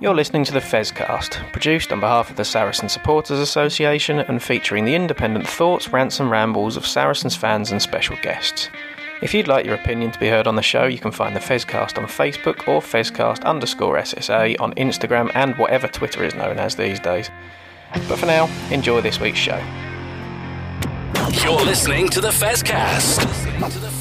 You're listening to the Fezcast, produced on behalf of the Saracen Supporters Association and featuring the independent thoughts, rants, and rambles of Saracens fans and special guests. If you'd like your opinion to be heard on the show, you can find the Fezcast on Facebook or Fezcast underscore SSA on Instagram and whatever Twitter is known as these days. But for now, enjoy this week's show. You're listening to the Fezcast.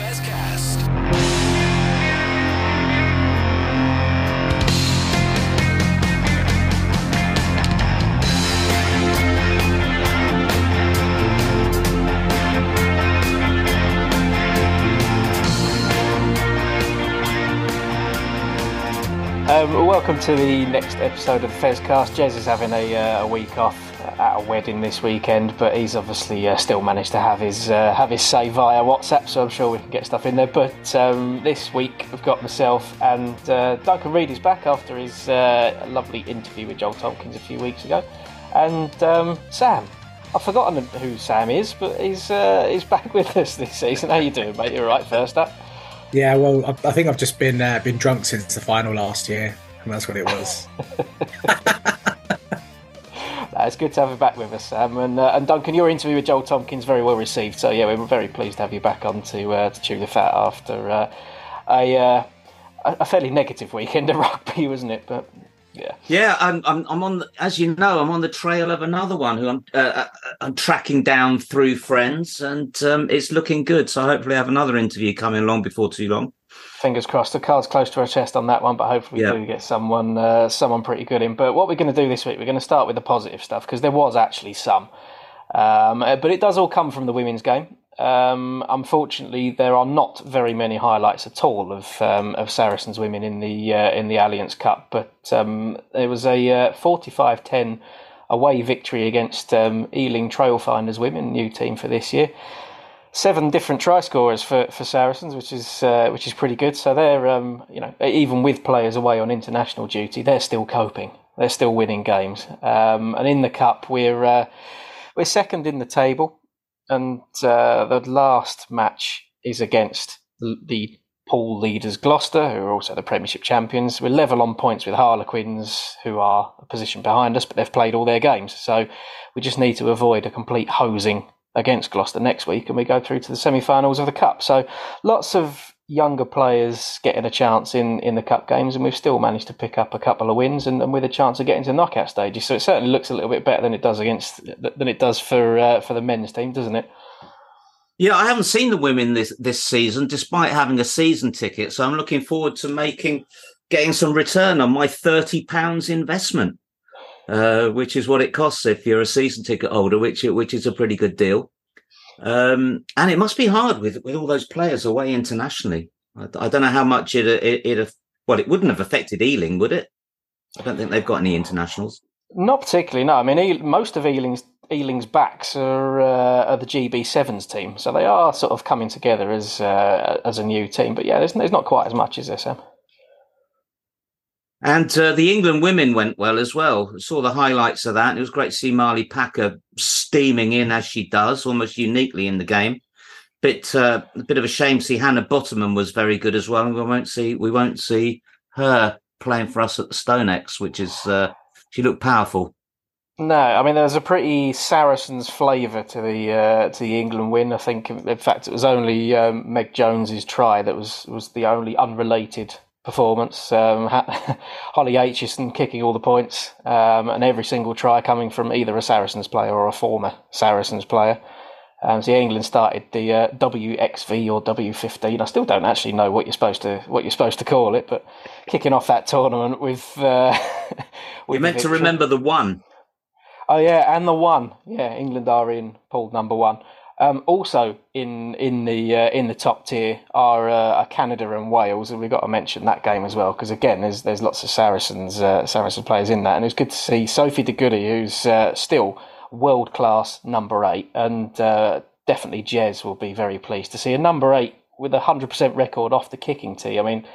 Um, welcome to the next episode of the Fezcast. Jez is having a, uh, a week off at a wedding this weekend, but he's obviously uh, still managed to have his uh, have his say via WhatsApp, so I'm sure we can get stuff in there. But um, this week we've got myself and uh, Duncan Reid is back after his uh, lovely interview with Joel Tompkins a few weeks ago, and um, Sam. I've forgotten who Sam is, but he's uh, he's back with us this season. How you doing, mate? You're right. First up. Yeah, well, I, I think I've just been uh, been drunk since the final last year, and that's what it was. It's good to have you back with us, Sam. And, uh, and Duncan, your interview with Joel Tompkins very well received. So yeah, we're very pleased to have you back on to uh, to chew the fat after uh, a uh, a fairly negative weekend of rugby, wasn't it? But yeah, Yeah, I'm, I'm, I'm on, the, as you know, I'm on the trail of another one who I'm, uh, I'm tracking down through friends, and um, it's looking good. So hopefully, I have another interview coming along before too long. fingers crossed. The card's close to our chest on that one, but hopefully we do get someone uh, someone pretty good in. But what we're going to do this week, we're going to start with the positive stuff because there was actually some, um, uh, but it does all come from the women's game. Um, unfortunately, there are not very many highlights at all of um, of Saracens women in the uh, in the Alliance Cup. But um, there was a uh, 45-10 away victory against um, Ealing Trailfinders women, new team for this year seven different try scorers for, for Saracens, which is uh, which is pretty good. So they're um, you know even with players away on international duty, they're still coping. They're still winning games. Um, and in the cup, we're uh, we're second in the table, and uh, the last match is against the- pool leaders Gloucester, who are also the Premiership champions. We're level on points with Harlequins, who are a position behind us, but they've played all their games. So we just need to avoid a complete hosing against Gloucester next week, and we go through to the semi-finals of the cup. So lots of younger players getting a chance in in the cup games, and we've still managed to pick up a couple of wins, and, and with a chance of getting to knockout stages. So it certainly looks a little bit better than it does against than it does for uh, for the men's team, doesn't it? Yeah, I haven't seen the women this this season, despite having a season ticket. So I'm looking forward to making getting some return on my thirty pounds investment, uh, which is what it costs if you're a season ticket holder, which which is a pretty good deal. Um, and it must be hard with with all those players away internationally. I, I don't know how much it it, it well, it wouldn't have affected Ealing, would it? I don't think they've got any internationals. Not particularly. No, I mean most of Ealing's Ealing's backs are, uh, are the GB Sevens team, so they are sort of coming together as uh, as a new team. But yeah, there's, there's not quite as much as Sam. And uh, the England women went well as well. Saw the highlights of that. It was great to see Marley Packer steaming in as she does, almost uniquely in the game. Bit uh, a bit of a shame to see Hannah Botterman was very good as well. And we won't see we won't see her playing for us at the Stonex, which is uh, she looked powerful. No, I mean there was a pretty Saracens flavour to the uh, to the England win. I think, in fact, it was only um, Meg Jones's try that was was the only unrelated performance. Um, Holly Aitchison kicking all the points, um, and every single try coming from either a Saracens player or a former Saracens player. Um, so England started the uh, WXV or W15. I still don't actually know what you're supposed to what you're supposed to call it, but kicking off that tournament with uh, with You're meant to remember the one. Oh yeah, and the one. Yeah, England are in pool number one. Um, also in in the uh, in the top tier are, uh, are Canada and Wales, and we've got to mention that game as well because again, there's there's lots of Saracens uh, Saracen players in that, and it's good to see Sophie de Goede, who's uh, still world class number eight, and uh, definitely Jez will be very pleased to see a number eight with a hundred percent record off the kicking tee. I mean.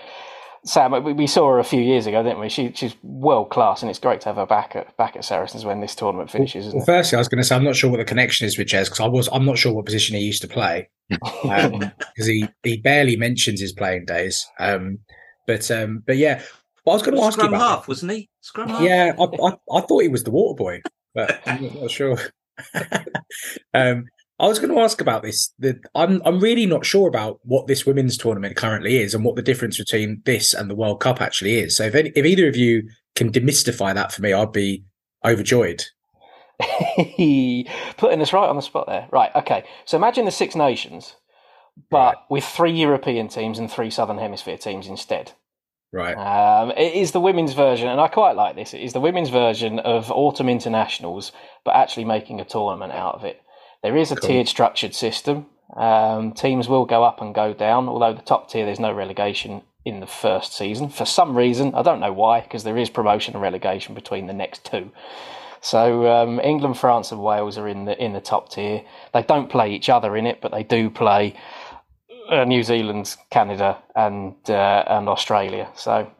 Sam, we, we saw her a few years ago, didn't we? She, she's world class, and it's great to have her back at back at Saracens when this tournament finishes. Isn't Well, it? firstly, I was going to say I'm not sure what the connection is with Jez because I was I'm not sure what position he used to play because he he barely mentions his playing days. Um, but um, but yeah, But I was going to ask Scrum you about. half, wasn't he? Scrum half. Yeah, I, I, I thought he was the water boy, but I'm not sure. um, I was going to ask about this. The, I'm I'm really not sure about what this women's tournament currently is and what the difference between this and the World Cup actually is. So if any, if either of you can demystify that for me, I'd be overjoyed. Putting us right on the spot there. Right, okay. So imagine the Six Nations, but Right. with three European teams and three Southern Hemisphere teams instead. Right. Um, it is the women's version, and I quite like this. It is the women's version of autumn internationals, but actually making a tournament out of it. There is a Cool. tiered, structured system. Um, teams will go up and go down, although the top tier there's no relegation in the first season for some reason. I don't know why, because there is promotion and relegation between the next two. So um, England, France, and Wales are in the in the top tier. They don't play each other in it, but they do play uh, New Zealand, Canada, and uh, and Australia. So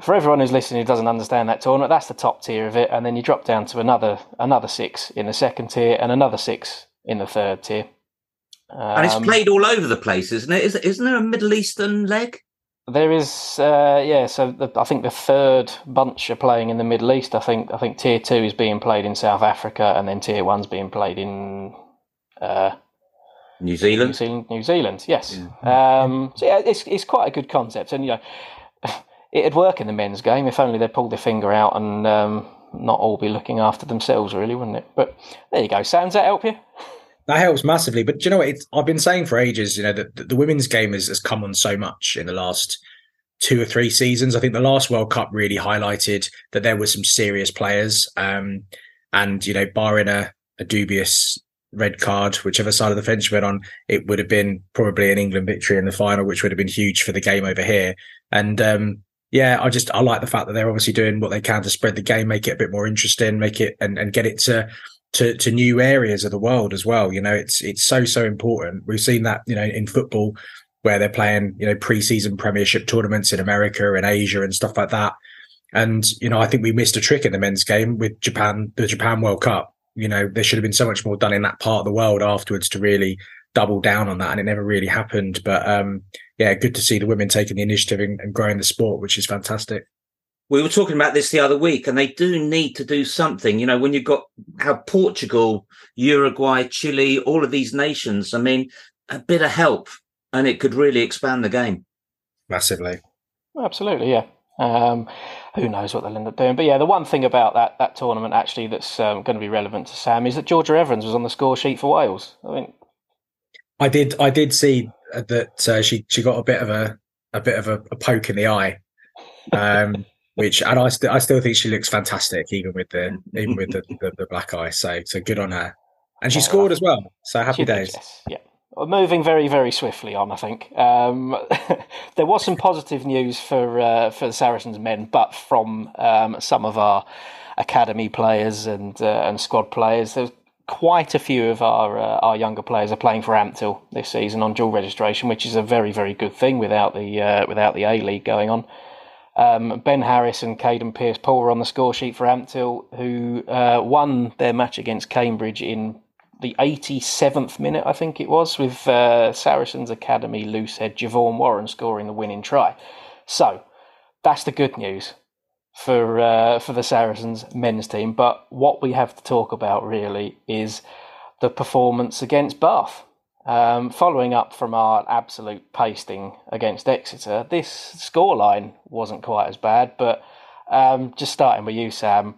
for everyone who's listening who doesn't understand that tournament, that's the top tier of it, and then you drop down to another another six in the second tier and another six in the third tier. And it's Um, played all over the place, isn't it? Is, isn't there a Middle Eastern leg? There is, uh, yeah. So the, I think the third bunch are playing in the Middle East. I think I think tier two is being played in South Africa, and then tier one's being played in uh, New New Zealand. Zealand. New Zealand, yes. Um, so yeah, it's it's quite a good concept, and you know, it'd work in the men's game if only they pulled their finger out and um, not all be looking after themselves, really, wouldn't it? But there you go. Does that help you? That helps massively. But you know what? It's, I've been saying for ages, you know, that the, the women's game has, has come on so much in the last two or three seasons. I think the last World Cup really highlighted that there were some serious players. Um, and, you know, barring a, a dubious red card, whichever side of the fence went on, it would have been probably an England victory in the final, which would have been huge for the game over here. And, um, yeah, I just, I like the fact that they're obviously doing what they can to spread the game, make it a bit more interesting, make it and, and get it to, to, to new areas of the world as well. You know, it's, it's so, so important. We've seen that, you know, in football where they're playing, you know, preseason premiership tournaments in America and Asia and stuff like that. And, you know, I think we missed a trick in the men's game with Japan, the Japan World Cup. You know, there should have been so much more done in that part of the world afterwards to really double down on that. And it never really happened. But, um, yeah, good to see the women taking the initiative and, and growing the sport, which is fantastic. We were talking about this the other week, and they do need to do something. You know, when you've got how Portugal, Uruguay, Chile, all of these nations, I mean, a bit of help, and it could really expand the game. Massively. Absolutely, yeah. Um, who knows what they'll end up doing? But yeah, the one thing about that that tournament actually that's um, going to be relevant to Sam is that Georgia Evans was on the score sheet for Wales. I mean, I did. I did see that uh, she she got a bit of a a bit of a, a poke in the eye, um, which and I still I still think she looks fantastic even with the even with the, the, the black eye. So so good on her, and she scored as well. So happy days. yes, yeah. Well, Moving very, very swiftly on, I think. Um, there was some positive news for uh, for the Saracens men, but from um, some of our academy players and uh, and squad players, there's quite a few of our uh, our younger players are playing for Ampthill this season on dual registration, which is a very, very good thing without the uh, without the A League going on. Um, ben Harris and Caden Pierce Paul were on the score sheet for Ampthill, who uh, won their match against Cambridge in the 87th minute, I think it was, with uh, Saracens Academy loosehead Javon Warren scoring the winning try. So that's the good news for uh, for the Saracens men's team. But what we have to talk about really is the performance against Bath. Um, following up from our absolute pasting against Exeter, this scoreline wasn't quite as bad. But um, just starting with you, Sam,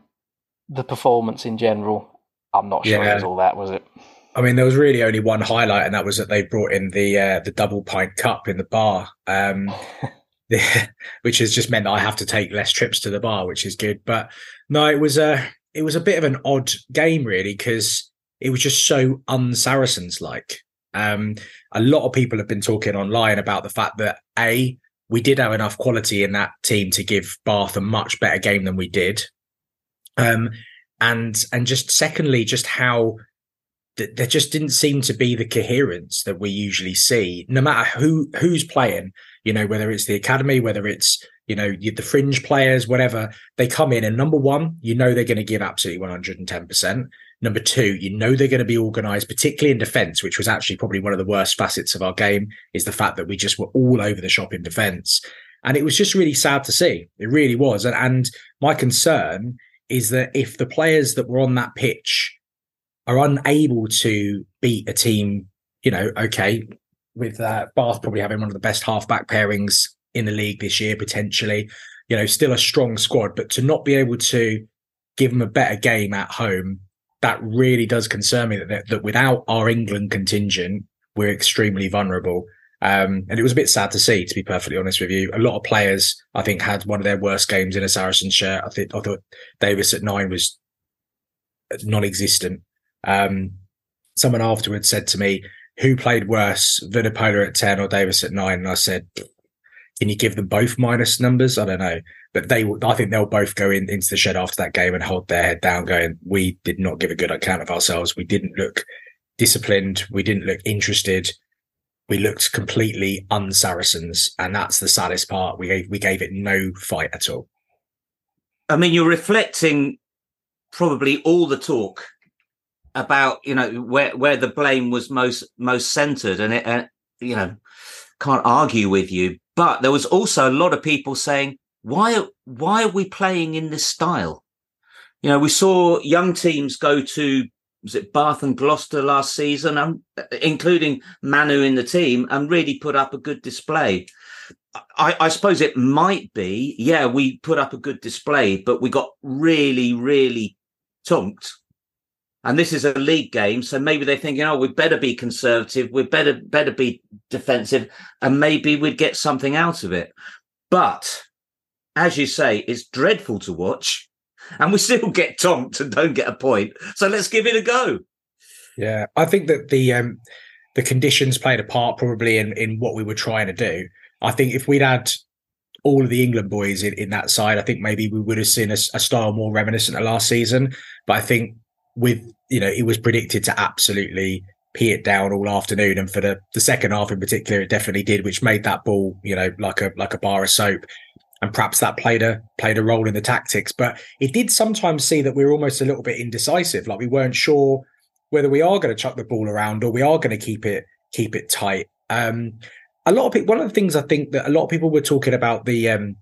the performance in general, I'm not sure it was all that, was it? I mean, there was really only one highlight, and that was that they brought in the uh, the double pint cup in the bar, um, which has just meant that I have to take less trips to the bar, which is good. But no, it was a it was a bit of an odd game, really, because it was just so un-Saracens like. Um, a lot of people have been talking online about the fact that a we did have enough quality in that team to give Bath a much better game than we did, um, and and just secondly, just how th- there just didn't seem to be the coherence that we usually see, no matter who who's playing. You know, whether it's the academy, whether it's you know the fringe players, whatever. They come in, and number one, you know they're going to give absolutely one hundred and ten percent. Number two, you know they're going to be organised, particularly in defence, which was actually probably one of the worst facets of our game. Is the fact that we just were all over the shop in defence. And it was just really sad to see. It really was. And, and my concern is that if the players that were on that pitch are unable to beat a team, you know, okay, with uh, Bath probably having one of the best halfback pairings in the league this year, potentially, you know, still a strong squad, but to not be able to give them a better game at home, that really does concern me that, that without our England contingent, we're extremely vulnerable. Um, and it was a bit sad to see, to be perfectly honest with you. A lot of players, I think, had one of their worst games in a Saracen shirt. I think I thought Davis at nine was non-existent. Um, someone afterwards said to me, "Who played worse, Vunipola at ten or Davis at 9? And I said, "Can you give them both minus numbers? I don't know, but they, I think they'll both go in into the shed after that game and hold their head down, going, "We did not give a good account of ourselves. We didn't look disciplined. We didn't look interested." we looked completely un-Saracens, and that's the saddest part. We gave we gave it no fight at all. I mean, you're reflecting probably all the talk about you know where where the blame was most most centered, and it you know can't argue with you. But there was also a lot of people saying, why why are we playing in this style? You know, we saw young teams go to was it Bath and Gloucester last season, and including Manu in the team, and really put up a good display. I, I, suppose it might be, yeah, we put up a good display, but we got really, really tunked. And this is a league game, so maybe they're thinking, oh, we better be conservative, we better better be defensive, and maybe we'd get something out of it. But as you say, it's dreadful to watch and we still get tonked and don't get a point. So let's give it a go. Yeah, I think that the um, the conditions played a part probably in in what we were trying to do. I think if we'd had all of the England boys in, in that side, I think maybe we would have seen a, a style more reminiscent of last season. But I think with you know it was predicted to absolutely pee it down all afternoon, and for the the second half in particular, it definitely did, which made that ball you know like a like a bar of soap and perhaps that played a played a role in the tactics. But it did sometimes see that we were almost a little bit indecisive, like we weren't sure whether we are going to chuck the ball around or we are going to keep it keep it tight. Um, a lot of people, one of the things I think that a lot of people were talking about the um,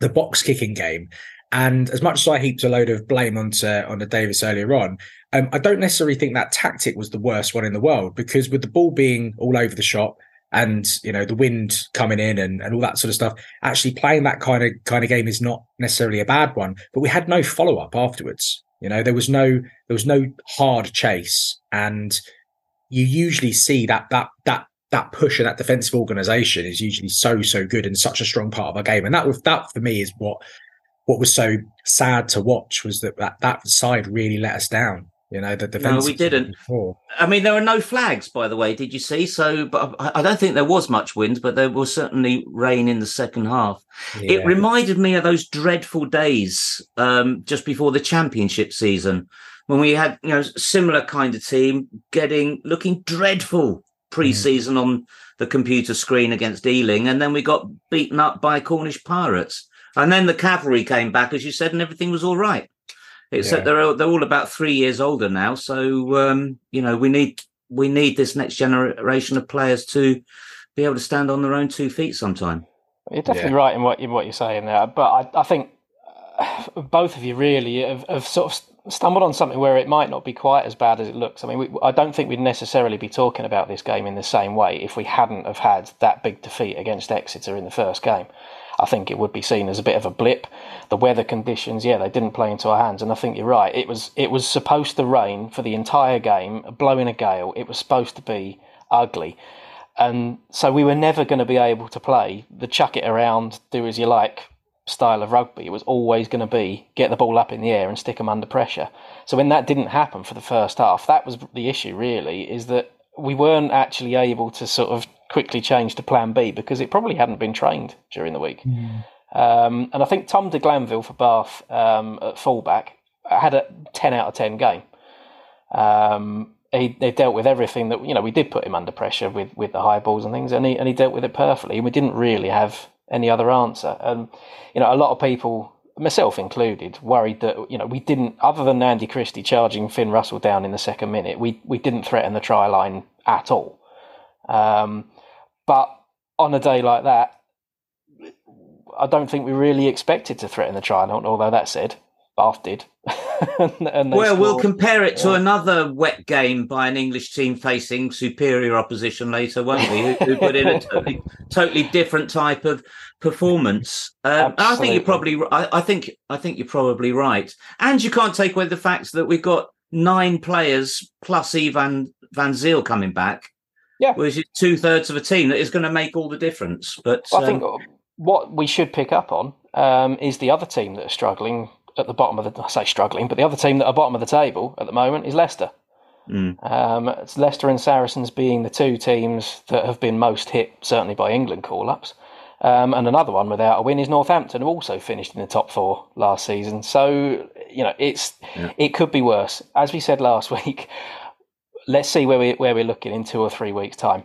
the box kicking game, and as much as I heaped a load of blame onto onto Davis earlier on, um, I don't necessarily think that tactic was the worst one in the world because with the ball being all over the shop, and you know the wind coming in and, and all that sort of stuff actually playing that kind of kind of game is not necessarily a bad one. But we had no follow-up afterwards. You know there was no there was no hard chase. And you usually see that that that that push and that defensive organization is usually so so good and such a strong part of our game. And that was that for me is what what was so sad to watch was that that, that side really let us down you know, the defense. No, we didn't. I mean, there were no flags, by the way. Did you see? So, but I don't think there was much wind, but there was certainly rain in the second half. Yeah. It reminded me of those dreadful days um, just before the championship season when we had, you know, similar kind of team getting looking dreadful pre-season mm. on the computer screen against Ealing, and then we got beaten up by Cornish Pirates, and then the cavalry came back, as you said, and everything was all right. Except yeah. they're they're all about three years older now, so um, you know we need we need this next generation of players to be able to stand on their own two feet sometime. You're definitely yeah. right in what in what you're saying there, but I, I think uh, both of you really have, have, sort of stumbled on something where it might not be quite as bad as it looks. I mean, we, I don't think we'd necessarily be talking about this game in the same way if we hadn't have had that big defeat against Exeter in the first game. I think it would be seen as a bit of a blip. The weather conditions, yeah, they didn't play into our hands, and I think you're right. It was it was supposed to rain for the entire game, blowing a gale. It was supposed to be ugly, and so we were never going to be able to play the chuck it around, do as you like style of rugby. It was always going to be get the ball up in the air and stick them under pressure. So when that didn't happen for the first half, that was the issue. Really, is that we weren't actually able to sort of quickly changed to plan B because it probably hadn't been trained during the week. Mm. Um, and I think Tom de Glanville for Bath um, at fullback had a 10 out of 10 game. Um, he, they dealt with everything that, you know, we did put him under pressure with, with the high balls and things, and he, and he dealt with it perfectly. And we didn't really have any other answer. And, you know, a lot of people myself included, worried that you know we didn't, other than Andy Christie charging Finn Russell down in the second minute, we we didn't threaten the try line at all. Um, but on a day like that, I don't think we really expected to threaten the triangle. Although that said, Bath did. and, and well, scored. we'll compare it to yeah. another wet game by an English team facing superior opposition later, won't we? who, who put in a totally, totally different type of performance. Um, I think you're probably. I, I, think. I think you're probably right. And you can't take away the fact that we've got nine players plus Ivan Van Zyl coming back. Yeah, which is two thirds of a team that is going to make all the difference. But well, I think um, what we should pick up on um, is the other team that are struggling at the bottom of the. I say struggling, but the other team that are bottom of the table at the moment is Leicester. Mm. Um, it's Leicester and Saracens being the two teams that have been most hit, certainly by England call ups. Um, and another one without a win is Northampton, who also finished in the top four last season. So you know, it's yeah. it could be worse. As we said last week, let's see where we where we're looking in two or three weeks' time.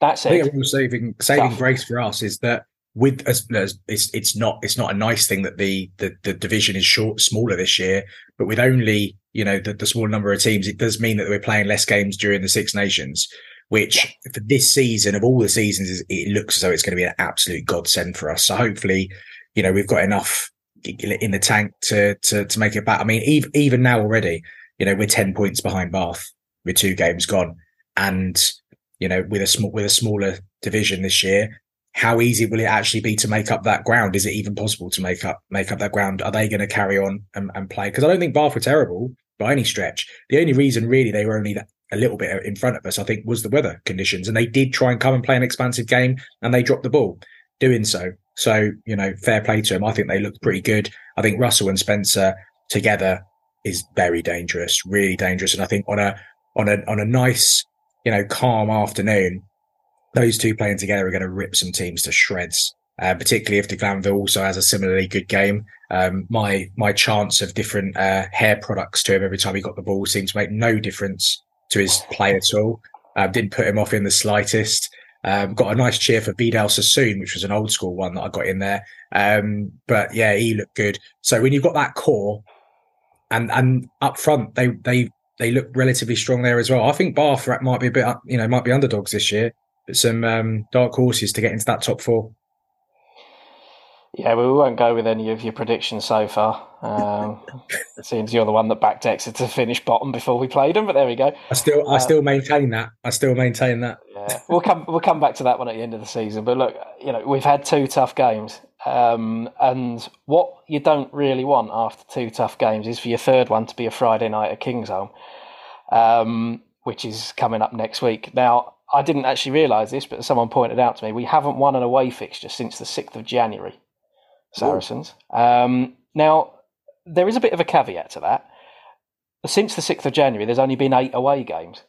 That's it. I think saving saving tough. grace for us is that with as, as, it's it's not it's not a nice thing that the the, the division is short smaller this year, but with only you know the, the small number of teams, it does mean that we're playing less games during the Six Nations, which for this season of all the seasons, it looks as though it's going to be an absolute godsend for us. So hopefully, you know, we've got enough in the tank to to to make it back. I mean, even even now already, you know, we're ten points behind Bath with two games gone, and you know, with a small with a smaller division this year, how easy will it actually be to make up that ground? Is it even possible to make up make up that ground? Are they going to carry on and, and play? Because I don't think Bath were terrible by any stretch. The only reason really they were only a little bit in front of us, I think, was the weather conditions, and they did try and come and play an expansive game, and they dropped the ball doing so. So you know, fair play to them. I think they looked pretty good. I think Russell and Spencer together is very dangerous, really dangerous, and I think on a on a on a nice, you know, calm afternoon, those two playing together are going to rip some teams to shreds. Uh, particularly if de Glanville also has a similarly good game. Um, my my chance of different uh, hair products to him every time he got the ball seemed to make no difference to his play at all. Uh, didn't put him off in the slightest. Um, got a nice cheer for Vidal Sassoon, which was an old school one that I got in there. Um, but yeah, he looked good. So when you've got that core, and and up front they they they look relatively strong there as well. I think Bath might be a bit you know might be underdogs this year but some um, dark horses to get into that top four. Yeah, we won't go with any of your predictions so far. Um, it seems you're the one that backed Exeter to finish bottom before we played them, but there we go. I still, I still um, maintain that. I still maintain that. Yeah, we'll come, we'll come back to that one at the end of the season. But look, you know, we've had two tough games, um, and what you don't really want after two tough games is for your third one to be a Friday night at Kingsholm, um, which is coming up next week. Now, I didn't actually realise this, but someone pointed out to me we haven't won an away fixture since the 6th of January, Saracens. Um, now, there is a bit of a caveat to that. Since the 6th of January, there's only been eight away games.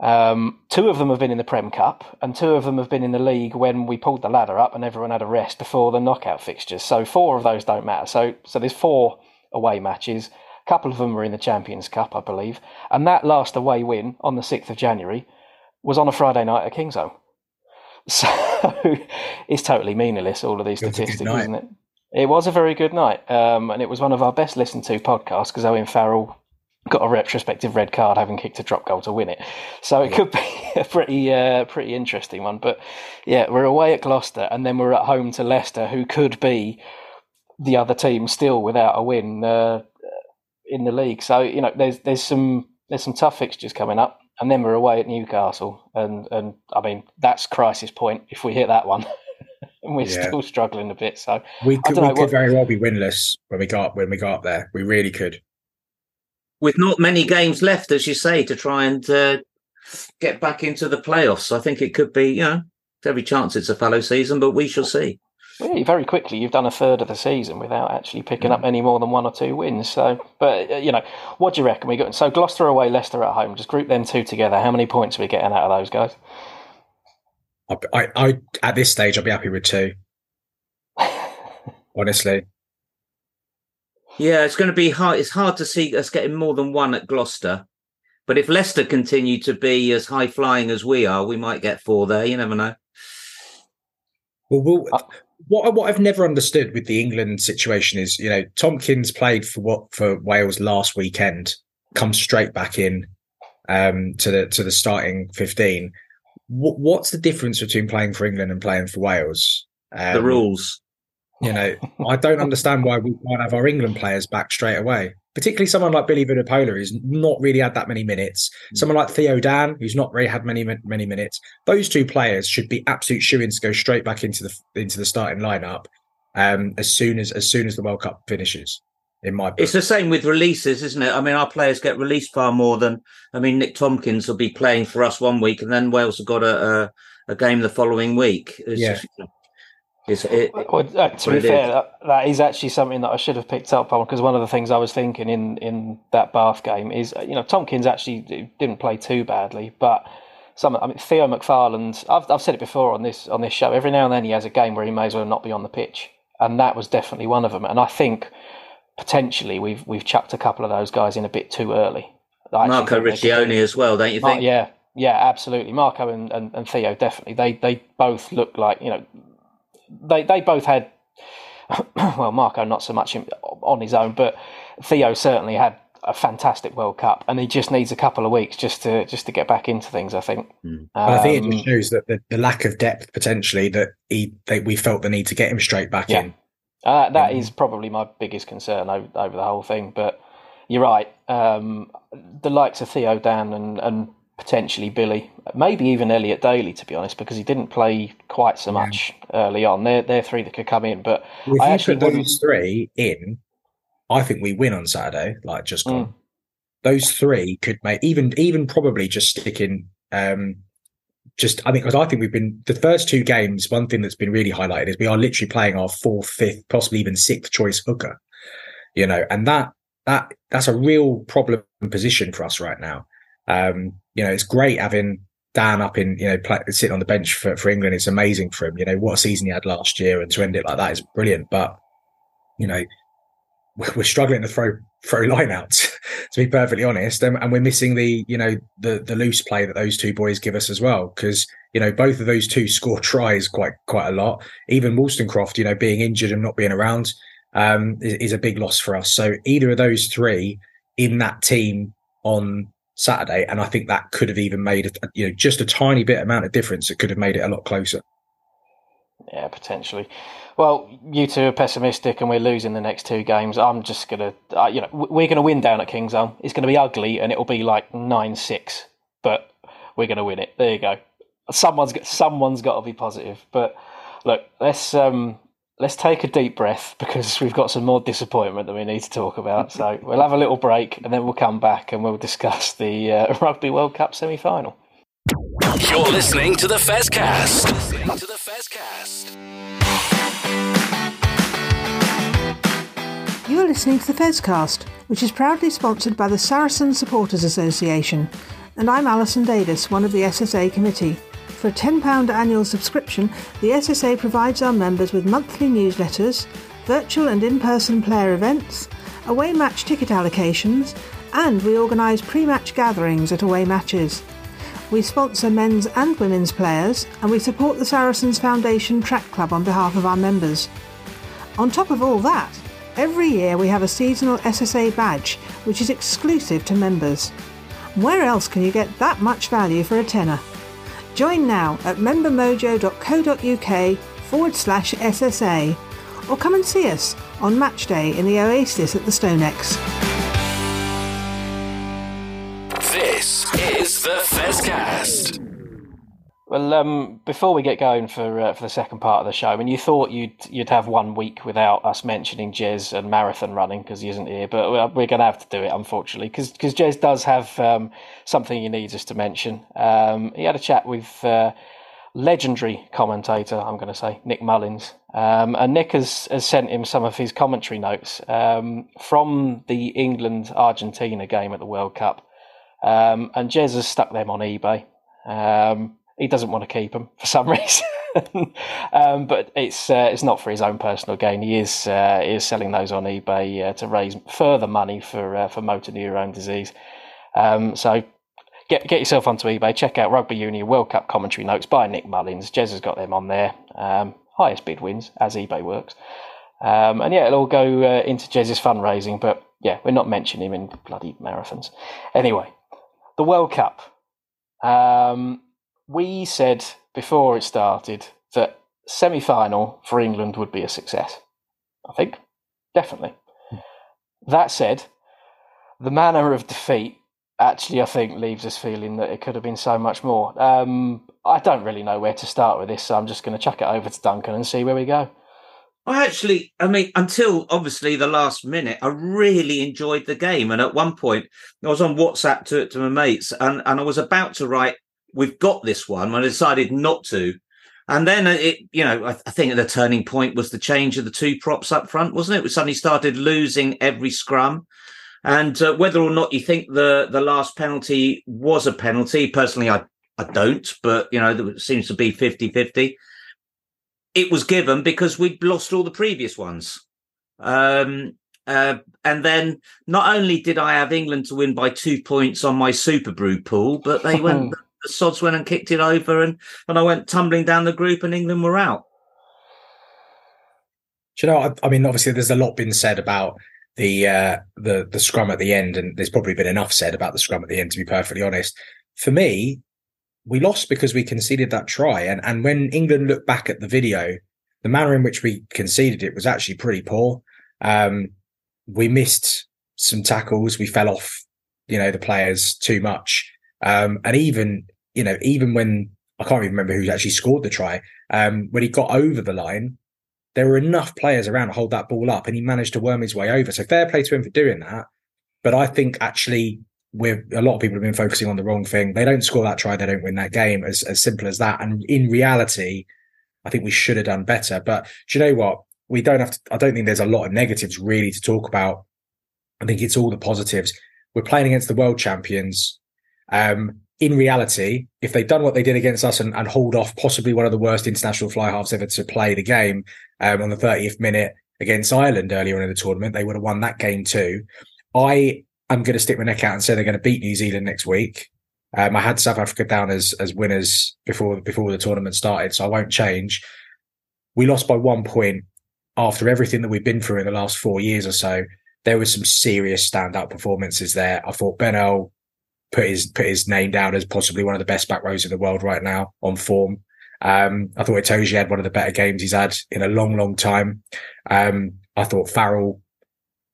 Um, two of them have been in the Prem Cup, and two of them have been in the league when we pulled the ladder up and everyone had a rest before the knockout fixtures. So four of those don't matter. So so there's four away matches. A couple of them were in the Champions Cup, I believe, and that last away win on the sixth of January was on a Friday night at Kingsholm. So it's totally meaningless, all of these statistics, isn't it? It was a very good night. Um, and it was one of our best listened to podcasts because Owen Farrell got a retrospective red card having kicked a drop goal to win it. So it could be a pretty uh, pretty interesting one. But yeah, we're away at Gloucester and then we're at home to Leicester, who could be the other team still without a win uh, in the league. So you know, there's there's some there's some tough fixtures coming up and then we're away at Newcastle, and and I mean that's crisis point if we hit that one, and we're yeah. still struggling a bit. So we could, we could what... very well be winless when we got when we got up there. We really could. With not many games left, as you say, to try and uh, get back into the playoffs, I think it could be. You know, every chance it's a fallow season, but we shall see. Really, very quickly, you've done a third of the season without actually picking up mm. any more than one or two wins. So, but uh, you know, what do you reckon? We got so Gloucester away, Leicester at home. Just group them two together. How many points are we getting out of those guys? I, I, I at this stage, I'll be happy with two. Honestly, yeah, it's going to be hard. It's hard to see us getting more than one at Gloucester. But if Leicester continue to be as high flying as we are, we might get four there. You never know. Well, we'll uh, what what I've never understood with the England situation is, you know, Tompkins played for what for Wales last weekend, comes straight back in um, to the to the starting fifteen. What, what's the difference between playing for England and playing for Wales? Um, the rules. You know, I don't understand why we can't have our England players back straight away. Particularly someone like Billy Vunipola, who's not really had that many minutes. Mm. Someone like Theo Dan, who's not really had many many minutes. Those two players should be absolute shoo-ins to go straight back into the into the starting lineup um, as soon as as soon as the World Cup finishes. In my book. it's the same with releases, isn't it? I mean, our players get released far more than I mean. Nick Tompkins will be playing for us one week, and then Wales have got a a, a game the following week. It's yeah. Just, you know, it's, it, well, uh, to be fair, that, that is actually something that I should have picked up on because one of the things I was thinking in, in that Bath game is, you know, Tompkins actually didn't play too badly, but some, I mean, Theo McFarland, I've, I've said it before on this on this show. Every now and then he has a game where he may as well not be on the pitch, and that was definitely one of them. And I think potentially we've we've chucked a couple of those guys in a bit too early. Marco Riccioni as well, don't you think? yeah, yeah, absolutely. Marco and, and, and Theo definitely. They they both look like you know they they both had well Marco not so much on his own, but Theo certainly had a fantastic World Cup, and he just needs a couple of weeks just to just to get back into things. I think. Mm. Um, I think it just um, shows that the, the, lack of depth potentially that he they, we felt the need to get him straight back yeah. in. Uh, that is probably my biggest concern over, over the whole thing. But you're right. Um, the likes of Theo Dan and, and potentially Billy, maybe even Elliot Daly, to be honest, because he didn't play quite so much yeah. early on. They're, they're three that could come in. But if I actually put those three in, I think we win on Saturday, like just gone. Mm. Those three could make even even probably just sticking um just I think because I think we've been the first two games. One thing that's been really highlighted is we are literally playing our fourth, fifth, possibly even sixth choice hooker. You know, and that that that's a real problem position for us right now. Um, you know, it's great having Dan up in, you know, sitting on the bench for, for England. It's amazing for him. You know, what a season he had last year and to end it like that is brilliant. But, you know, we're struggling to throw throw lineouts, to be perfectly honest, and, and, we're missing the you know the the loose play that those two boys give us as well. Because you know both of those two score tries quite quite a lot. Even Woolstencroft, you know, being injured and not being around um, is, is a big loss for us. So either of those three in that team on Saturday, and I think that could have even made it, you know just a tiny bit amount of difference. It could have made it a lot closer. Yeah, potentially. Well, you two are pessimistic, and we're losing the next two games. I'm just gonna, uh, you know, we're gonna win down at Kingsholm. It's gonna be ugly, and it'll be like nine six, but we're gonna win it. There you go. Someone's got, someone's got to be positive. But look, let's um, let's take a deep breath because we've got some more disappointment that we need to talk about. So we'll have a little break and then we'll come back and we'll discuss the uh, Rugby World Cup semi final. You're listening to the Fezcast. To the Fezcast. You are listening to the Fezcast, which is proudly sponsored by the Saracen Supporters Association, and I'm Alison Davis, one of the SSA committee. For a £10 annual subscription, the SSA provides our members with monthly newsletters, virtual and in person player events, away match ticket allocations, and we organise pre match gatherings at away matches. We sponsor men's and women's players, and we support the Saracens Foundation Track Club on behalf of our members. On top of all that, every year we have a seasonal SSA badge which is exclusive to members. Where else can you get that much value for a tenner? Join now at membermojo.co.uk forward slash SSA or come and see us on match day in the Oasis at the StoneX. This is the Fezcast. Well, um, before we get going for uh, for the second part of the show, I mean, you thought you'd you'd have one week without us mentioning Jez and marathon running because he isn't here, but we're going to have to do it unfortunately because because Jez does have um, something he needs us to mention. Um, he had a chat with uh, legendary commentator, I'm going to say Nick Mullins, um, and Nick has has sent him some of his commentary notes um, from the England Argentina game at the World Cup, um, and Jez has stuck them on eBay. Um, he doesn't want to keep them for some reason. um, but it's uh, it's not for his own personal gain. He is uh, he is selling those on eBay uh, to raise further money for uh, for motor neurone disease. Um, so get get yourself onto eBay. Check out Rugby Union World Cup commentary notes by Nick Mullins. Jez has got them on there. Um, highest bid wins as eBay works. Um, and yeah, it'll all go uh, into Jez's fundraising. But yeah, we're not mentioning him in bloody marathons. Anyway, the World Cup. Um, we said before it started that semi final for England would be a success. I think. Definitely. That said, the manner of defeat actually, I think, leaves us feeling that it could have been so much more. Um, I don't really know where to start with this, so I'm just going to chuck it over to Duncan and see where we go. I actually, I mean, until obviously the last minute, I really enjoyed the game. And at one point, I was on WhatsApp to, to my mates and, and I was about to write, We've got this one. I decided not to. And then it, you know, I, I think the turning point was the change of the two props up front, wasn't it? We suddenly started losing every scrum. And uh, whether or not you think the the last penalty was a penalty, personally, I, I don't, but, you know, there seems to be 50 50 it was given because we'd lost all the previous ones. Um, uh, and then not only did I have England to win by two points on my SuperBru pool, but they went, sods went and kicked it over, and, and I went tumbling down the group, and England were out. Do you know? I, I mean, obviously, there's a lot been said about the uh, the the scrum at the end, and there's probably been enough said about the scrum at the end. To be perfectly honest, for me, we lost because we conceded that try. And and when England looked back at the video, the manner in which we conceded it was actually pretty poor. Um, we missed some tackles. We fell off, you know, the players too much. Um, and even, you know, even when I can't even remember who actually scored the try, um, when he got over the line, there were enough players around to hold that ball up and he managed to worm his way over. So fair play to him for doing that. But I think actually we're a lot of people have been focusing on the wrong thing. They don't score that try, they don't win that game. As as simple as that. And in reality, I think we should have done better. But do you know what? We don't have to. I don't think there's a lot of negatives really to talk about. I think it's all the positives. We're playing against the world champions. Um, in reality, if they'd done what they did against us and, and, hold off possibly one of the worst international fly halves ever to play the game um, on the 30th minute against Ireland earlier in the tournament, they would have won that game too. I I'm going to stick my neck out and say they're going to beat New Zealand next week. Um, I had South Africa down as as winners before before the tournament started, so I won't change. We lost by one point after everything that we've been through in the last four years or so. There were some serious standout performances there. I thought Bennell put his put his name down as possibly one of the best back rows in the world right now on form. Um, I thought Itoje had one of the better games he's had in a long, long time. Um, I thought Farrell,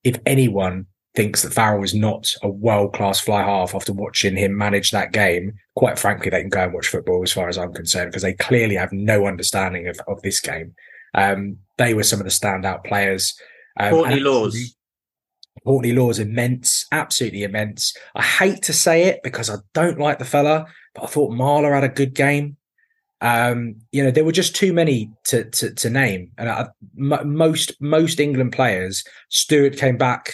if anyone thinks that Farrell is not a world class fly half after watching him manage that game, quite frankly, they can go and watch football as far as I'm concerned because they clearly have no understanding of, of this game. Um, they were some of the standout players. Um, Courtney Lawes. Courtney Lawes immense, absolutely immense. I hate to say it because I don't like the fella, but I thought Marler had a good game. Um, you know, there were just too many to to, to name, and I, m- most most England players. Stewart came back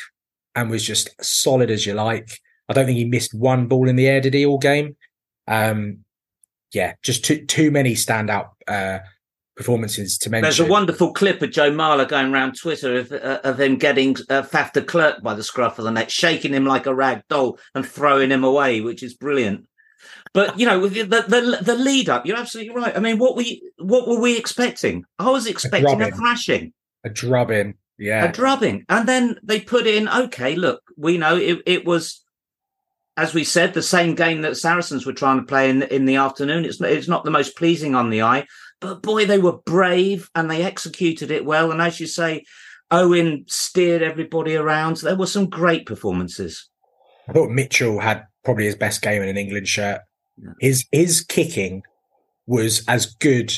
and was just solid as you like. I don't think he missed one ball in the air, did he, all game? Um, yeah, just too too many standout uh, performances to mention. There's a wonderful clip of Joe Marler going around Twitter of, uh, of him getting uh, Faf de Klerk by the scruff of the neck, shaking him like a rag doll and throwing him away, which is brilliant. But you know, the, the the lead up, you're absolutely right. I mean, what we what were we expecting? I was expecting a, a thrashing, a drubbing. Yeah. A drubbing. And then they put in, okay, look, we know it, it was, as we said, the same game that Saracens were trying to play in, in the afternoon. It's, it's not the most pleasing on the eye, but boy, they were brave and they executed it well. And as you say, Owen steered everybody around. There were some great performances. I thought Mitchell had probably his best game in an England shirt. His his kicking was as good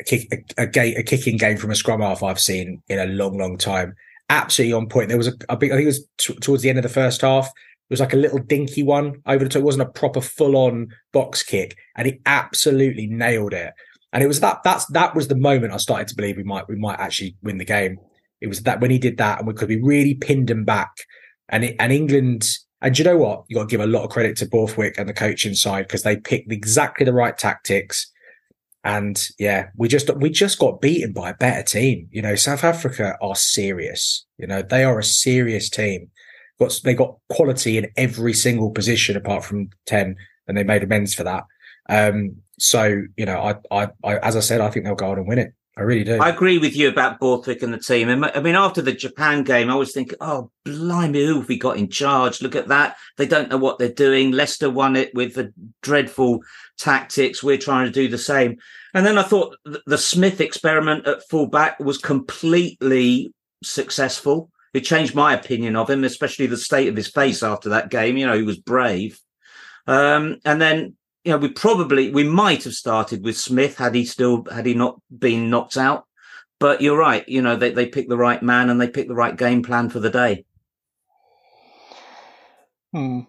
a kick a, a, a kicking game from a scrum half I've seen in a long, long time. Absolutely on point. There was a, a big, I think it was t- towards the end of the first half. It was like a little dinky one over the top. It wasn't a proper full on box kick, and he absolutely nailed it. And it was that that's that was the moment I started to believe we might we might actually win the game. It was that when he did that, and we could be really pinned him back. And it, and England, and you know what? You got to give a lot of credit to Borthwick and the coaching side because they picked exactly the right tactics and yeah, we just we just got beaten by a better team. You know, South Africa are serious. You know, they are a serious team. Got they got quality in every single position apart from ten, and they made amends for that. Um, so you know, I, I, I, as I said, I think they'll go on and win it. I really do. I agree with you about Borthwick and the team. I mean, after the Japan game, I was thinking, oh, blimey, who have we got in charge? Look at that. They don't know what they're doing. Leicester won it with the dreadful tactics. We're trying to do the same. And then I thought the Smith experiment at fullback was completely successful. It changed my opinion of him, especially the state of his face after that game. You know, he was brave. Um, and then, you know, we probably we might have started with Smith had he still had he not been knocked out. But you're right. You know, they they picked the right man and they picked the right game plan for the day. Hmm.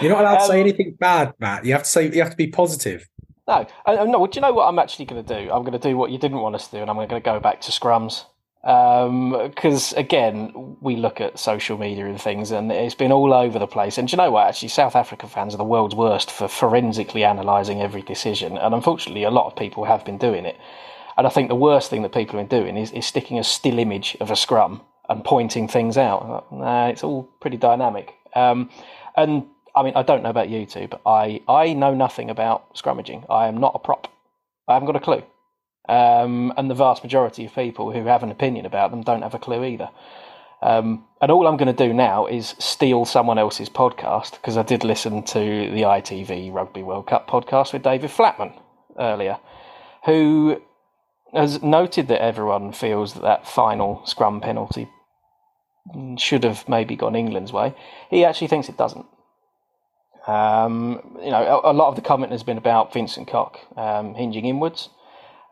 You're not allowed to say Um, anything bad, Matt. You have to say you have to be positive. No, I, I- no. Well, do you know what I'm actually going to do? I'm going to do what you didn't want us to do, and I'm going to go back to scrums. Because again, we look at social media and things, and it's been all over the place. And you know what? Actually, South Africa fans are the world's worst for forensically analysing every decision, and unfortunately, a lot of people have been doing it. And I think the worst thing that people have been doing is, is sticking a still image of a scrum and pointing things out. Nah, it's all pretty dynamic. Um, and I mean, I don't know about you two, but I, I know nothing about scrummaging. I am not a prop. I haven't got a clue. Um, and the vast majority of people who have an opinion about them don't have a clue either. Um, and all I'm going to do now is steal someone else's podcast because I did listen to the ITV Rugby World Cup podcast with David Flatman earlier, who has noted that everyone feels that that final scrum penalty should have maybe gone England's way. He actually thinks it doesn't. Um, you know, a, a lot of the comment has been about Vincent Koch um, hinging inwards.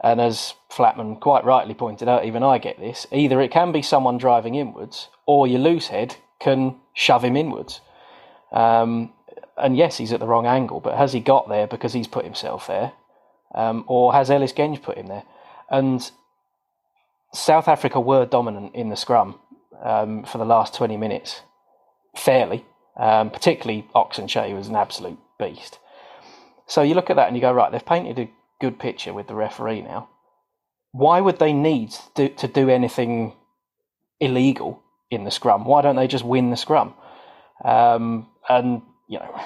And as Flatman quite rightly pointed out, even I get this. Either it can be someone driving inwards, or your loose head can shove him inwards. Um, and yes, he's at the wrong angle, but has he got there because he's put himself there, um, or has Ellis Genge put him there? And South Africa were dominant in the scrum um, for the last twenty minutes, fairly. Um, particularly Ox Nché was an absolute beast. So you look at that and you go, right, they've painted a good picture with the referee now. Why would they need to do, to do anything illegal in the scrum? Why don't they just win the scrum? Um, and, you know,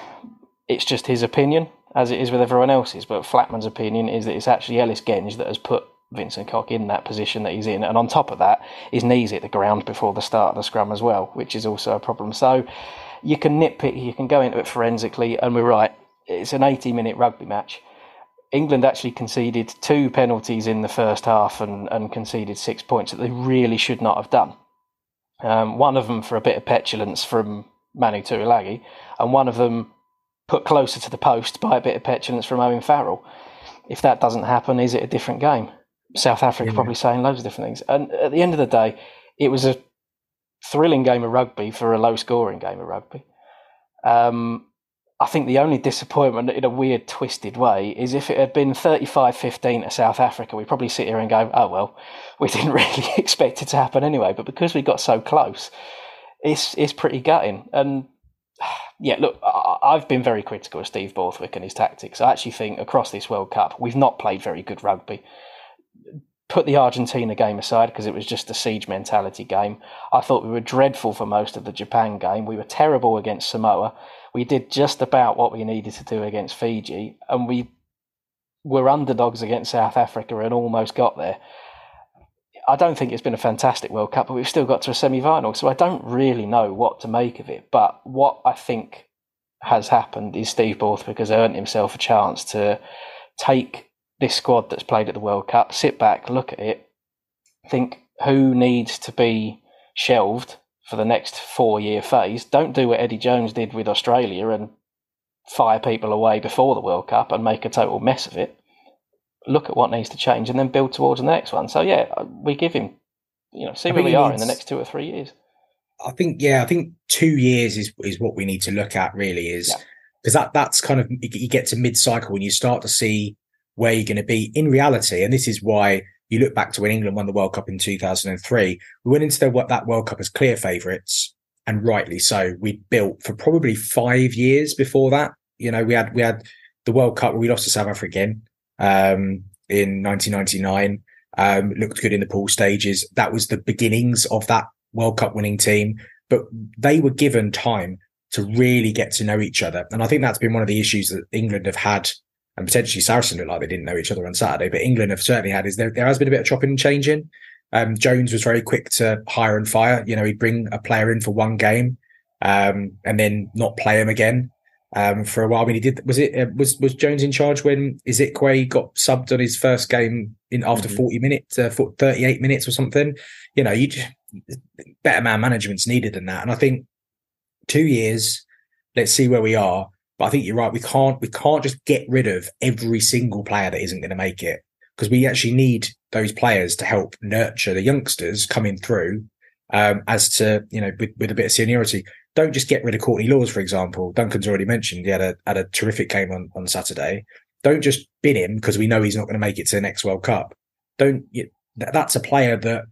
it's just his opinion, as it is with everyone else's. But Flatman's opinion is that it's actually Ellis Genge that has put Vincent Koch in that position that he's in. And on top of that, his knees hit the ground before the start of the scrum as well, which is also a problem. So you can nitpick, you can go into it forensically, and we're right. It's an 80 minute rugby match. England actually conceded two penalties in the first half and, and conceded six points that they really should not have done. Um, one of them for a bit of petulance from Manu Tuilagi, and one of them put closer to the post by a bit of petulance from Owen Farrell. If that doesn't happen, is it a different game? South Africa Yeah. probably saying loads of different things. And at the end of the day, it was a thrilling game of rugby for a low scoring game of rugby. Um, I think the only disappointment in a weird, twisted way is if it had been 35 15 to South Africa, we'd probably sit here and go, oh, well, we didn't really expect it to happen anyway. But because we got so close, it's, it's pretty gutting. And yeah, look, I've been very critical of Steve Borthwick and his tactics. I actually think across this World Cup, we've not played very good rugby. Put the Argentina game aside because it was just a siege mentality game. I thought we were dreadful for most of the Japan game. We were terrible against Samoa. We did just about what we needed to do against Fiji, and we were underdogs against South Africa and almost got there. I don't think it's been a fantastic World Cup, but we've still got to a semi final, so I don't really know what to make of it. But what I think has happened is Steve Borthwick has earned himself a chance to take this squad that's played at the World Cup, sit back, look at it, think who needs to be shelved for the next four year phase. Don't do what Eddie Jones did with Australia and fire people away before the World Cup and make a total mess of it. Look at what needs to change and then build towards the next one. So yeah, we give him, you know, see I where we are in the next two or three years. I think yeah, I think two years is is what we need to look at. Really, is Yeah. because that that's kind of you you get to mid cycle when you start to see where you're going to be in reality, and this is why you look back to when England won the World Cup in 2003. We went into the, that World Cup as clear favourites, and rightly so. We built for probably five years before that. You know, we had we had the World Cup where we lost to South Africa again um, in 1999. Um, looked good in the pool stages. That was the beginnings of that World Cup winning team, but they were given time to really get to know each other. And I think that's been one of the issues that England have had, and potentially Saracen looked like they didn't know each other on Saturday, but England have certainly had is there, there has been a bit of chopping and changing. Um, Jones was very quick to hire and fire. You know, he'd bring a player in for one game um, and then not play him again. um, for a while. I mean, he did. Was it uh, was was Jones in charge when Isiekwe got subbed on his first game in after Mhm. forty minutes, uh, thirty eight minutes or something? You know, you just, better man management's needed than that. And I think two years. Let's see where we are. But I think you're right. We can't we can't just get rid of every single player that isn't going to make it because we actually need those players to help nurture the youngsters coming through. Um, as to you know, with, with a bit of seniority, don't just get rid of Courtney Lawes, for example. Duncan's already mentioned he had a had a terrific game on, on Saturday. Don't just bin him because we know he's not going to make it to the next World Cup. Don't you, that's a player that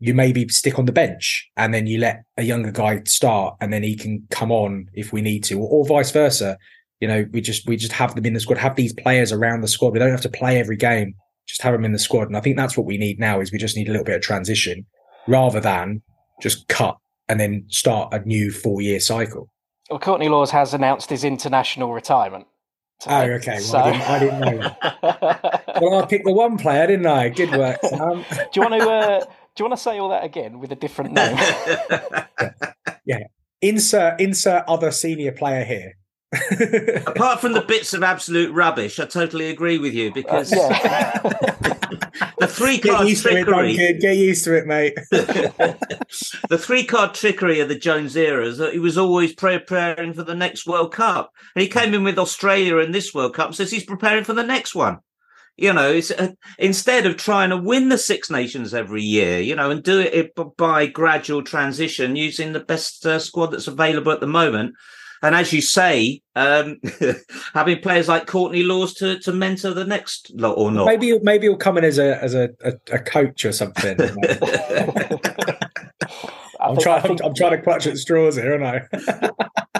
you maybe stick on the bench and then you let a younger guy start and then he can come on if we need to, or, or vice versa. You know, we just we just have them in the squad, have these players around the squad. We don't have to play every game, just have them in the squad. And I think that's what we need now is we just need a little bit of transition rather than just cut and then start a new four year cycle. Well, Courtney Lawes has announced his international retirement. Oh, okay. Well, I, didn't, I didn't know. well, I picked the one player, didn't I? Good work, Sam. do you want to? Uh, do you want to say all that again with a different name? Yeah. Insert insert other senior player here. Apart from the bits of absolute rubbish, I totally agree with you because yeah. the three card used to it, trickery, Get used to it, mate. the three card trickery of the Jones era is that he was always preparing for the next World Cup, and he came in with Australia in this World Cup, says he's preparing for the next one. You know, it's uh, instead of trying to win the Six Nations every year, you know, and do it by gradual transition using the best uh, squad that's available at the moment. And as you say, um, having players like Courtney Lawes to, to mentor the next lot or not. Maybe maybe he'll come in as a as a, a, a coach or something. I I'm think- trying. I think- I'm, I'm trying to clutch at straws here, aren't I?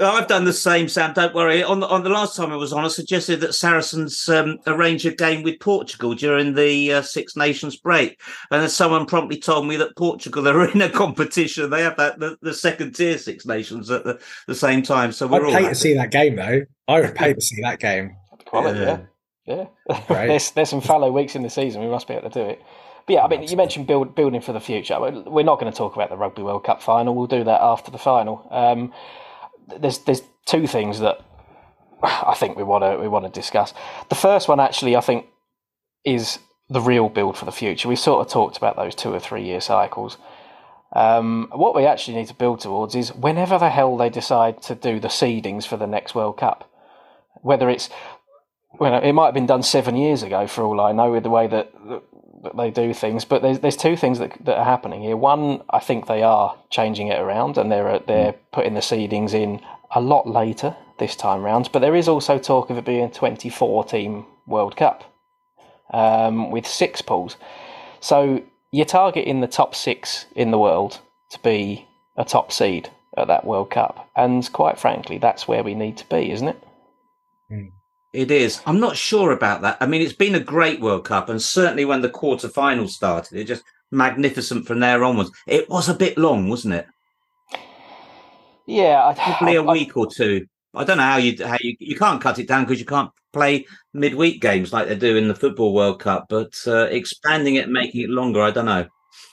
I've done the same, Sam. Don't worry. On the on the last time I was on, I suggested that Saracens um, arrange a game with Portugal during the uh, Six Nations break, and then someone promptly told me that Portugal are in a competition. They have that the, the second tier Six Nations at the, the same time. So we're I'd all pay happy. to see that game, though. I would pay to see that game. Quality, Yeah. yeah. Yeah. Right. there's there's some fallow weeks in the season. We must be able to do it. But yeah, I mean, you mentioned build, building for the future. We're we're not going to talk about the Rugby World Cup final. We'll do that after the final. Um, there's there's two things that I think we want to we want to discuss. The first one, actually, I think, is the real build for the future. We sort of talked about those two or three year cycles. Um, what we actually need to build towards is whenever the hell they decide to do the seedings for the next World Cup, whether it's well, it might have been done seven years ago, for all I know, with the way that, that they do things. But there's there's two things that that are happening here. One, I think they are changing it around, and they're they're putting the seedings in a lot later this time round. But there is also talk of it being a 24 team World Cup um, with six pools. So you're targeting the top six in the world to be a top seed at that World Cup, and quite frankly, that's where we need to be, isn't it? It is. I'm not sure about that. I mean, it's been a great World Cup, and certainly when the quarterfinals started, it just magnificent from there onwards. It was a bit long, wasn't it? Yeah, I- Probably a I- I- week or two. I don't know how you how you you can't cut it down because you can't play midweek games like they do in the football World Cup. But uh, expanding it, making it longer, I don't know.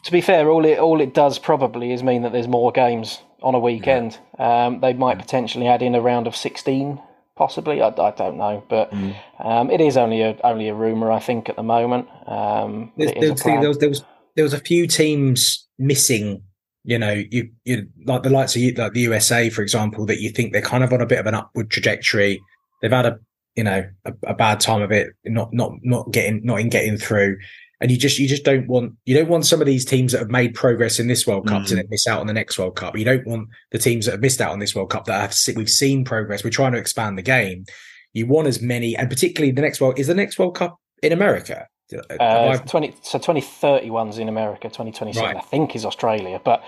To be fair, all it all it does probably is mean that there's more games on a weekend. Um, they might potentially add in a round of sixteen, possibly. I, I don't know, but Mm. um, it is only a only a rumor, I think, at the moment. Um, There's, it is a there's, plan. there, was, there was there was a few teams missing. You know, you you like the likes of you- like the USA, for example, that you think they're kind of on a bit of an upward trajectory. They've had a you know a, a bad time of it, not not not getting not in getting through, and you just you just don't want you don't want some of these teams that have made progress in this World Cup to Mhm. then miss out on the next World Cup. You don't want the teams that have missed out on this World Cup that have we've seen progress. We're trying to expand the game. You want as many, and particularly the next World is the next World Cup in America. Uh, 20, so 2031's in America, 2027 I think is Australia. But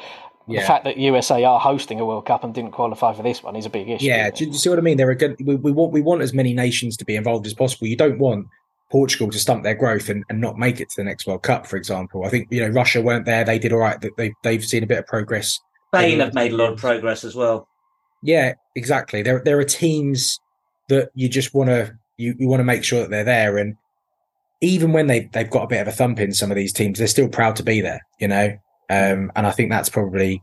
the fact that USA are hosting a World Cup and didn't qualify for this one is a big issue. Yeah, do you see what I mean? They're good. We, we want we want as many nations to be involved as possible. You don't want Portugal to stunt their growth and, and not make it to the next World Cup, for example. I think you know Russia weren't there; they did all right. They they've seen a bit of progress. Spain have made a lot of progress as well. Yeah, exactly. There there are teams that you just want to you, you want to make sure that they're there, and even when they they've got a bit of a thump in some of these teams, they're still proud to be there. You know, um, and I think that's probably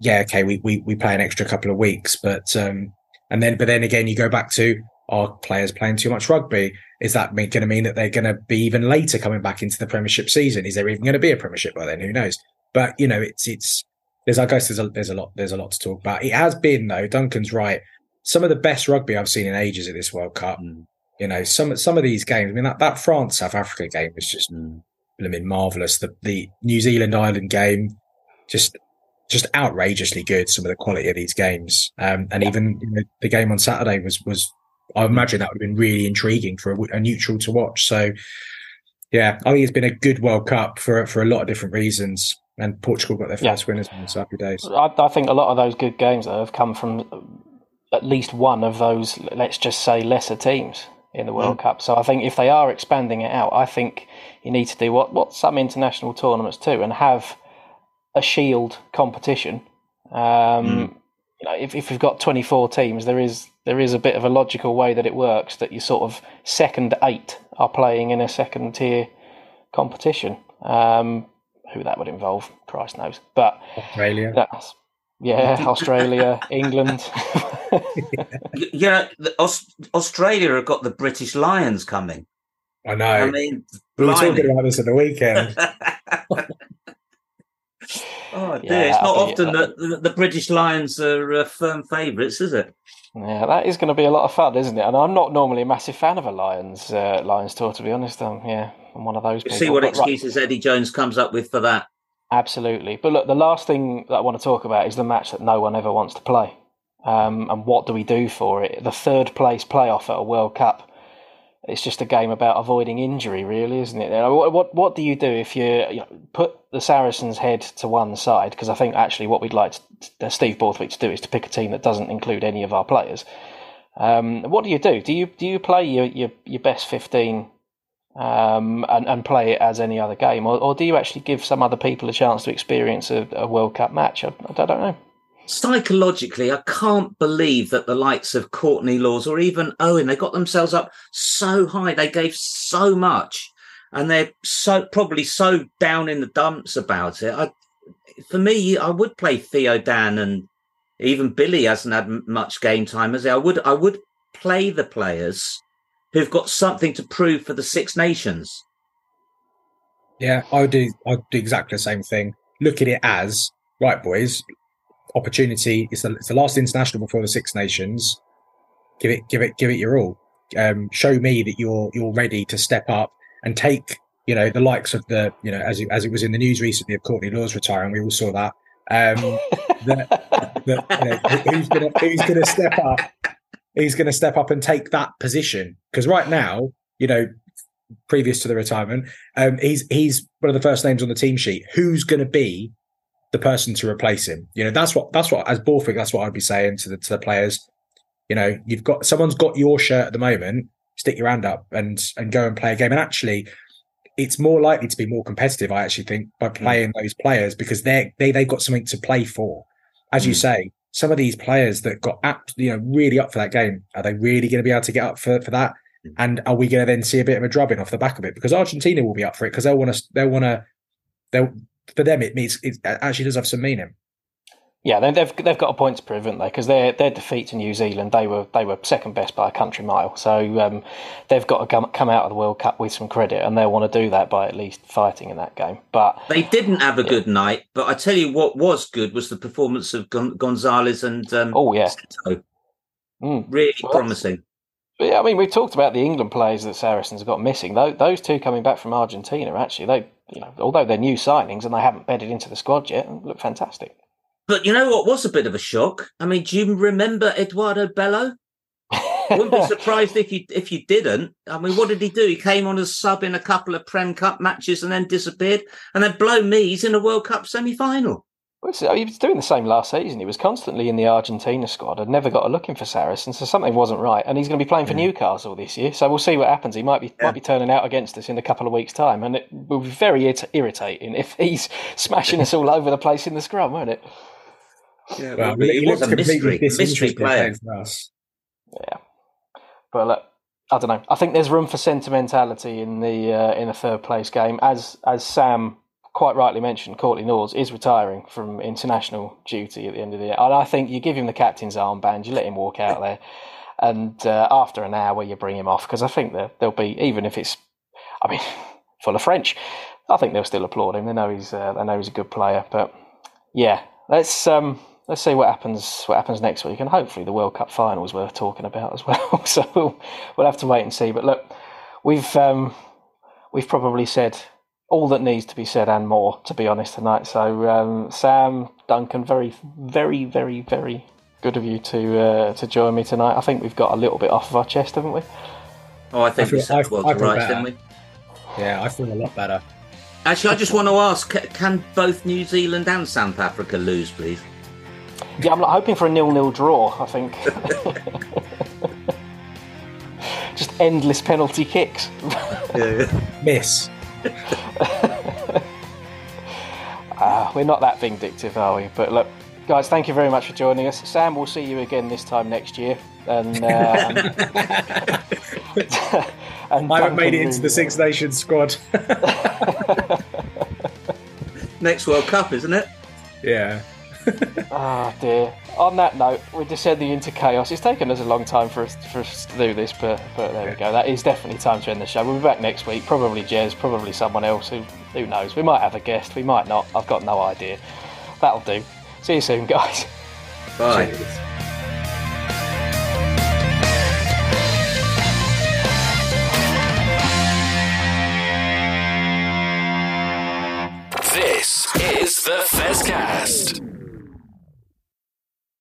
yeah okay. We we we play an extra couple of weeks, but um, And then, but then again, you go back to are players playing too much rugby? Is that going to mean that they're going to be even later coming back into the Premiership season? Is there even going to be a Premiership by then? Who knows? But you know, it's it's there's I guess there's a there's a lot there's a lot to talk about. It has been though. Duncan's right. Some of the best rugby I've seen in ages at this World Cup. Mm. You know, some some of these games. I mean, that, that France South Africa game was just mm. I mean, marvelous. The the New Zealand Ireland game, just just outrageously good. Some of the quality of these games, um, and even you know, the game on Saturday was was. I imagine that would have been really intriguing for a, a, neutral to watch. So, yeah, I think it's been a good World Cup for for a lot of different reasons. And Portugal got their first yeah. winners in the happy days. I, I, think a lot of those good games though, have come from at least one of those, let's just say, lesser teams in the World mm. Cup. So I think if they are expanding it out, I think you need to do what what some international tournaments do and have a shield competition. Um, mm. You know, if if you've got twenty four teams, there is there is a bit of a logical way that it works that you sort of second eight are playing in a second tier competition. Um, who that would involve, Christ knows. But Australia. That's, yeah, Australia, England. yeah, Australia have got the British Lions coming. I know. I mean, we were talking about this at the weekend. Oh dear! Yeah, it's not often that the, the, British Lions are uh, firm favourites, is it? Yeah, that is going to be a lot of fun, isn't it? And I'm not normally a massive fan of a Lions uh, Lions tour, to be honest. Um, yeah, I'm one of those. People. See what excuses right. Eddie Jones comes up with for that. Absolutely, but look, the last thing that I want to talk about is the match that no one ever wants to play. Um, and what do we do for it? The third place playoff at a World Cup it's just a game about avoiding injury, really, isn't it? What what, what do you do if you, you put the Saracens' head to one side? Because I think actually what we'd like to, Steve Borthwick to do is to pick a team that doesn't include any of our players. Um, what do you do? Do you do you play your your, your best fifteen um, and, and play it as any other game, or, or do you actually give some other people a chance to experience a, a World Cup match? I, I don't know psychologically, I can't believe that the likes of Courtney Lawes or even Owen, they got themselves up so high. They gave so much and they're so probably so down in the dumps about it. I, for me, I would play Theo Dan and even Billy hasn't had much game time as I would. I would play the players who've got something to prove for the Six Nations. Yeah, I would do. I would do exactly the same thing. Look at it as right, boys opportunity. It's the, it's the last international before the Six Nations. Give it, give it, give it your all. Um, show me that you're you're ready to step up and take you know the likes of the you know as it, as it was in the news recently of Courtney Lawes retiring. We all saw that. Um, that, that you know, who's gonna who's gonna step up? He's going to step up and take that position because right now, you know, previous to the retirement, um, he's he's one of the first names on the team sheet. Who's going to be the person to replace him. You know, that's what that's what as Borthwick, that's what I'd be saying to the to the players. You know, you've got someone's got your shirt at the moment. Stick your hand up and and go and play a game. And actually, it's more likely to be more competitive. I actually think by mm. playing mm. those players because they they they've got something to play for. As mm. you say, some of these players that got up, you know, really up for that game, are they really going to be able to get up for, for that? Mm. And are we going to then see a bit of a drubbing off the back of it? Because Argentina will be up for it because they'll want to they'll want to they'll for them, it means it actually does have some meaning. Yeah, they've they've got a point to prove, haven't they? Because their their defeat to New Zealand, they were they were second best by a country mile. So um, they've got to come, come out of the World Cup with some credit, and they'll want to do that by at least fighting in that game. But they didn't have a yeah. good night. But I tell you what was good was the performance of Gon- Gonzalez and um, oh yeah, mm. really well, promising. Yeah, I mean, we've talked about the England players that Saracens have got missing. Those, those two coming back from Argentina, actually, they you know, although they're new signings and they haven't bedded into the squad yet, look fantastic. But you know what was a bit of a shock? I mean, do you remember Eduardo Bello? Wouldn't be surprised if you if you didn't. I mean, what did he do? He came on as sub in a couple of Prem Cup matches and then disappeared. And then blow me, he's in a World Cup semi final. Well, he was doing the same last season. He was constantly in the Argentina squad. I'd never got a look in for Saracens, so something wasn't right. And he's going to be playing for yeah. Newcastle this year, so we'll see what happens. He might be yeah. might be turning out against us in a couple of weeks' time, and it will be very it- irritating if he's smashing us all over the place in the scrum, won't it? Yeah, well, he, he was a mystery, mystery player. Yeah, but look, I don't know. I think there's room for sentimentality in the uh, in the third place game, as as Sam quite rightly mentioned, Courtney Lawes is retiring from international duty at the end of the year. And I think you give him the captain's armband, you let him walk out there, and uh, after an hour you bring him off because I think that there'll be even if it's, I mean, full of French, I think they'll still applaud him. They know he's uh, they know he's a good player, but yeah, let's um, let's see what happens what happens next week, and hopefully the World Cup final is worth talking about as well. so we'll we'll have to wait and see. But look, we've um, we've probably said all that needs to be said and more, to be honest, tonight. So, um, Sam, Duncan, very, very, very, very good of you to uh, to join me tonight. I think we've got a little bit off of our chest, haven't we? Oh, I think I feel- we said I- well to rights, better. didn't we? Yeah, I feel a lot better. Actually, I just want to ask: Can both New Zealand and South Africa lose, please? Yeah, I'm like, hoping for a nil-nil draw. I think. Just endless penalty kicks. yeah. Miss. Uh, we're not that vindictive, are we? But look, guys, thank you very much for joining us. Sam, we'll see you again this time next year. And, uh, and I haven't made it into the Six Nations squad. Next World Cup, isn't it? yeah. Oh dear. On that note, we're descending into chaos. It's taken us a long time for us, for us to do this, but but there we go. That is definitely time to end the show. We'll be back next week. Probably Jez, probably someone else. Who who knows? We might have a guest. We might not. I've got no idea. That'll do. See you soon, guys. Bye. This is the Fezcast.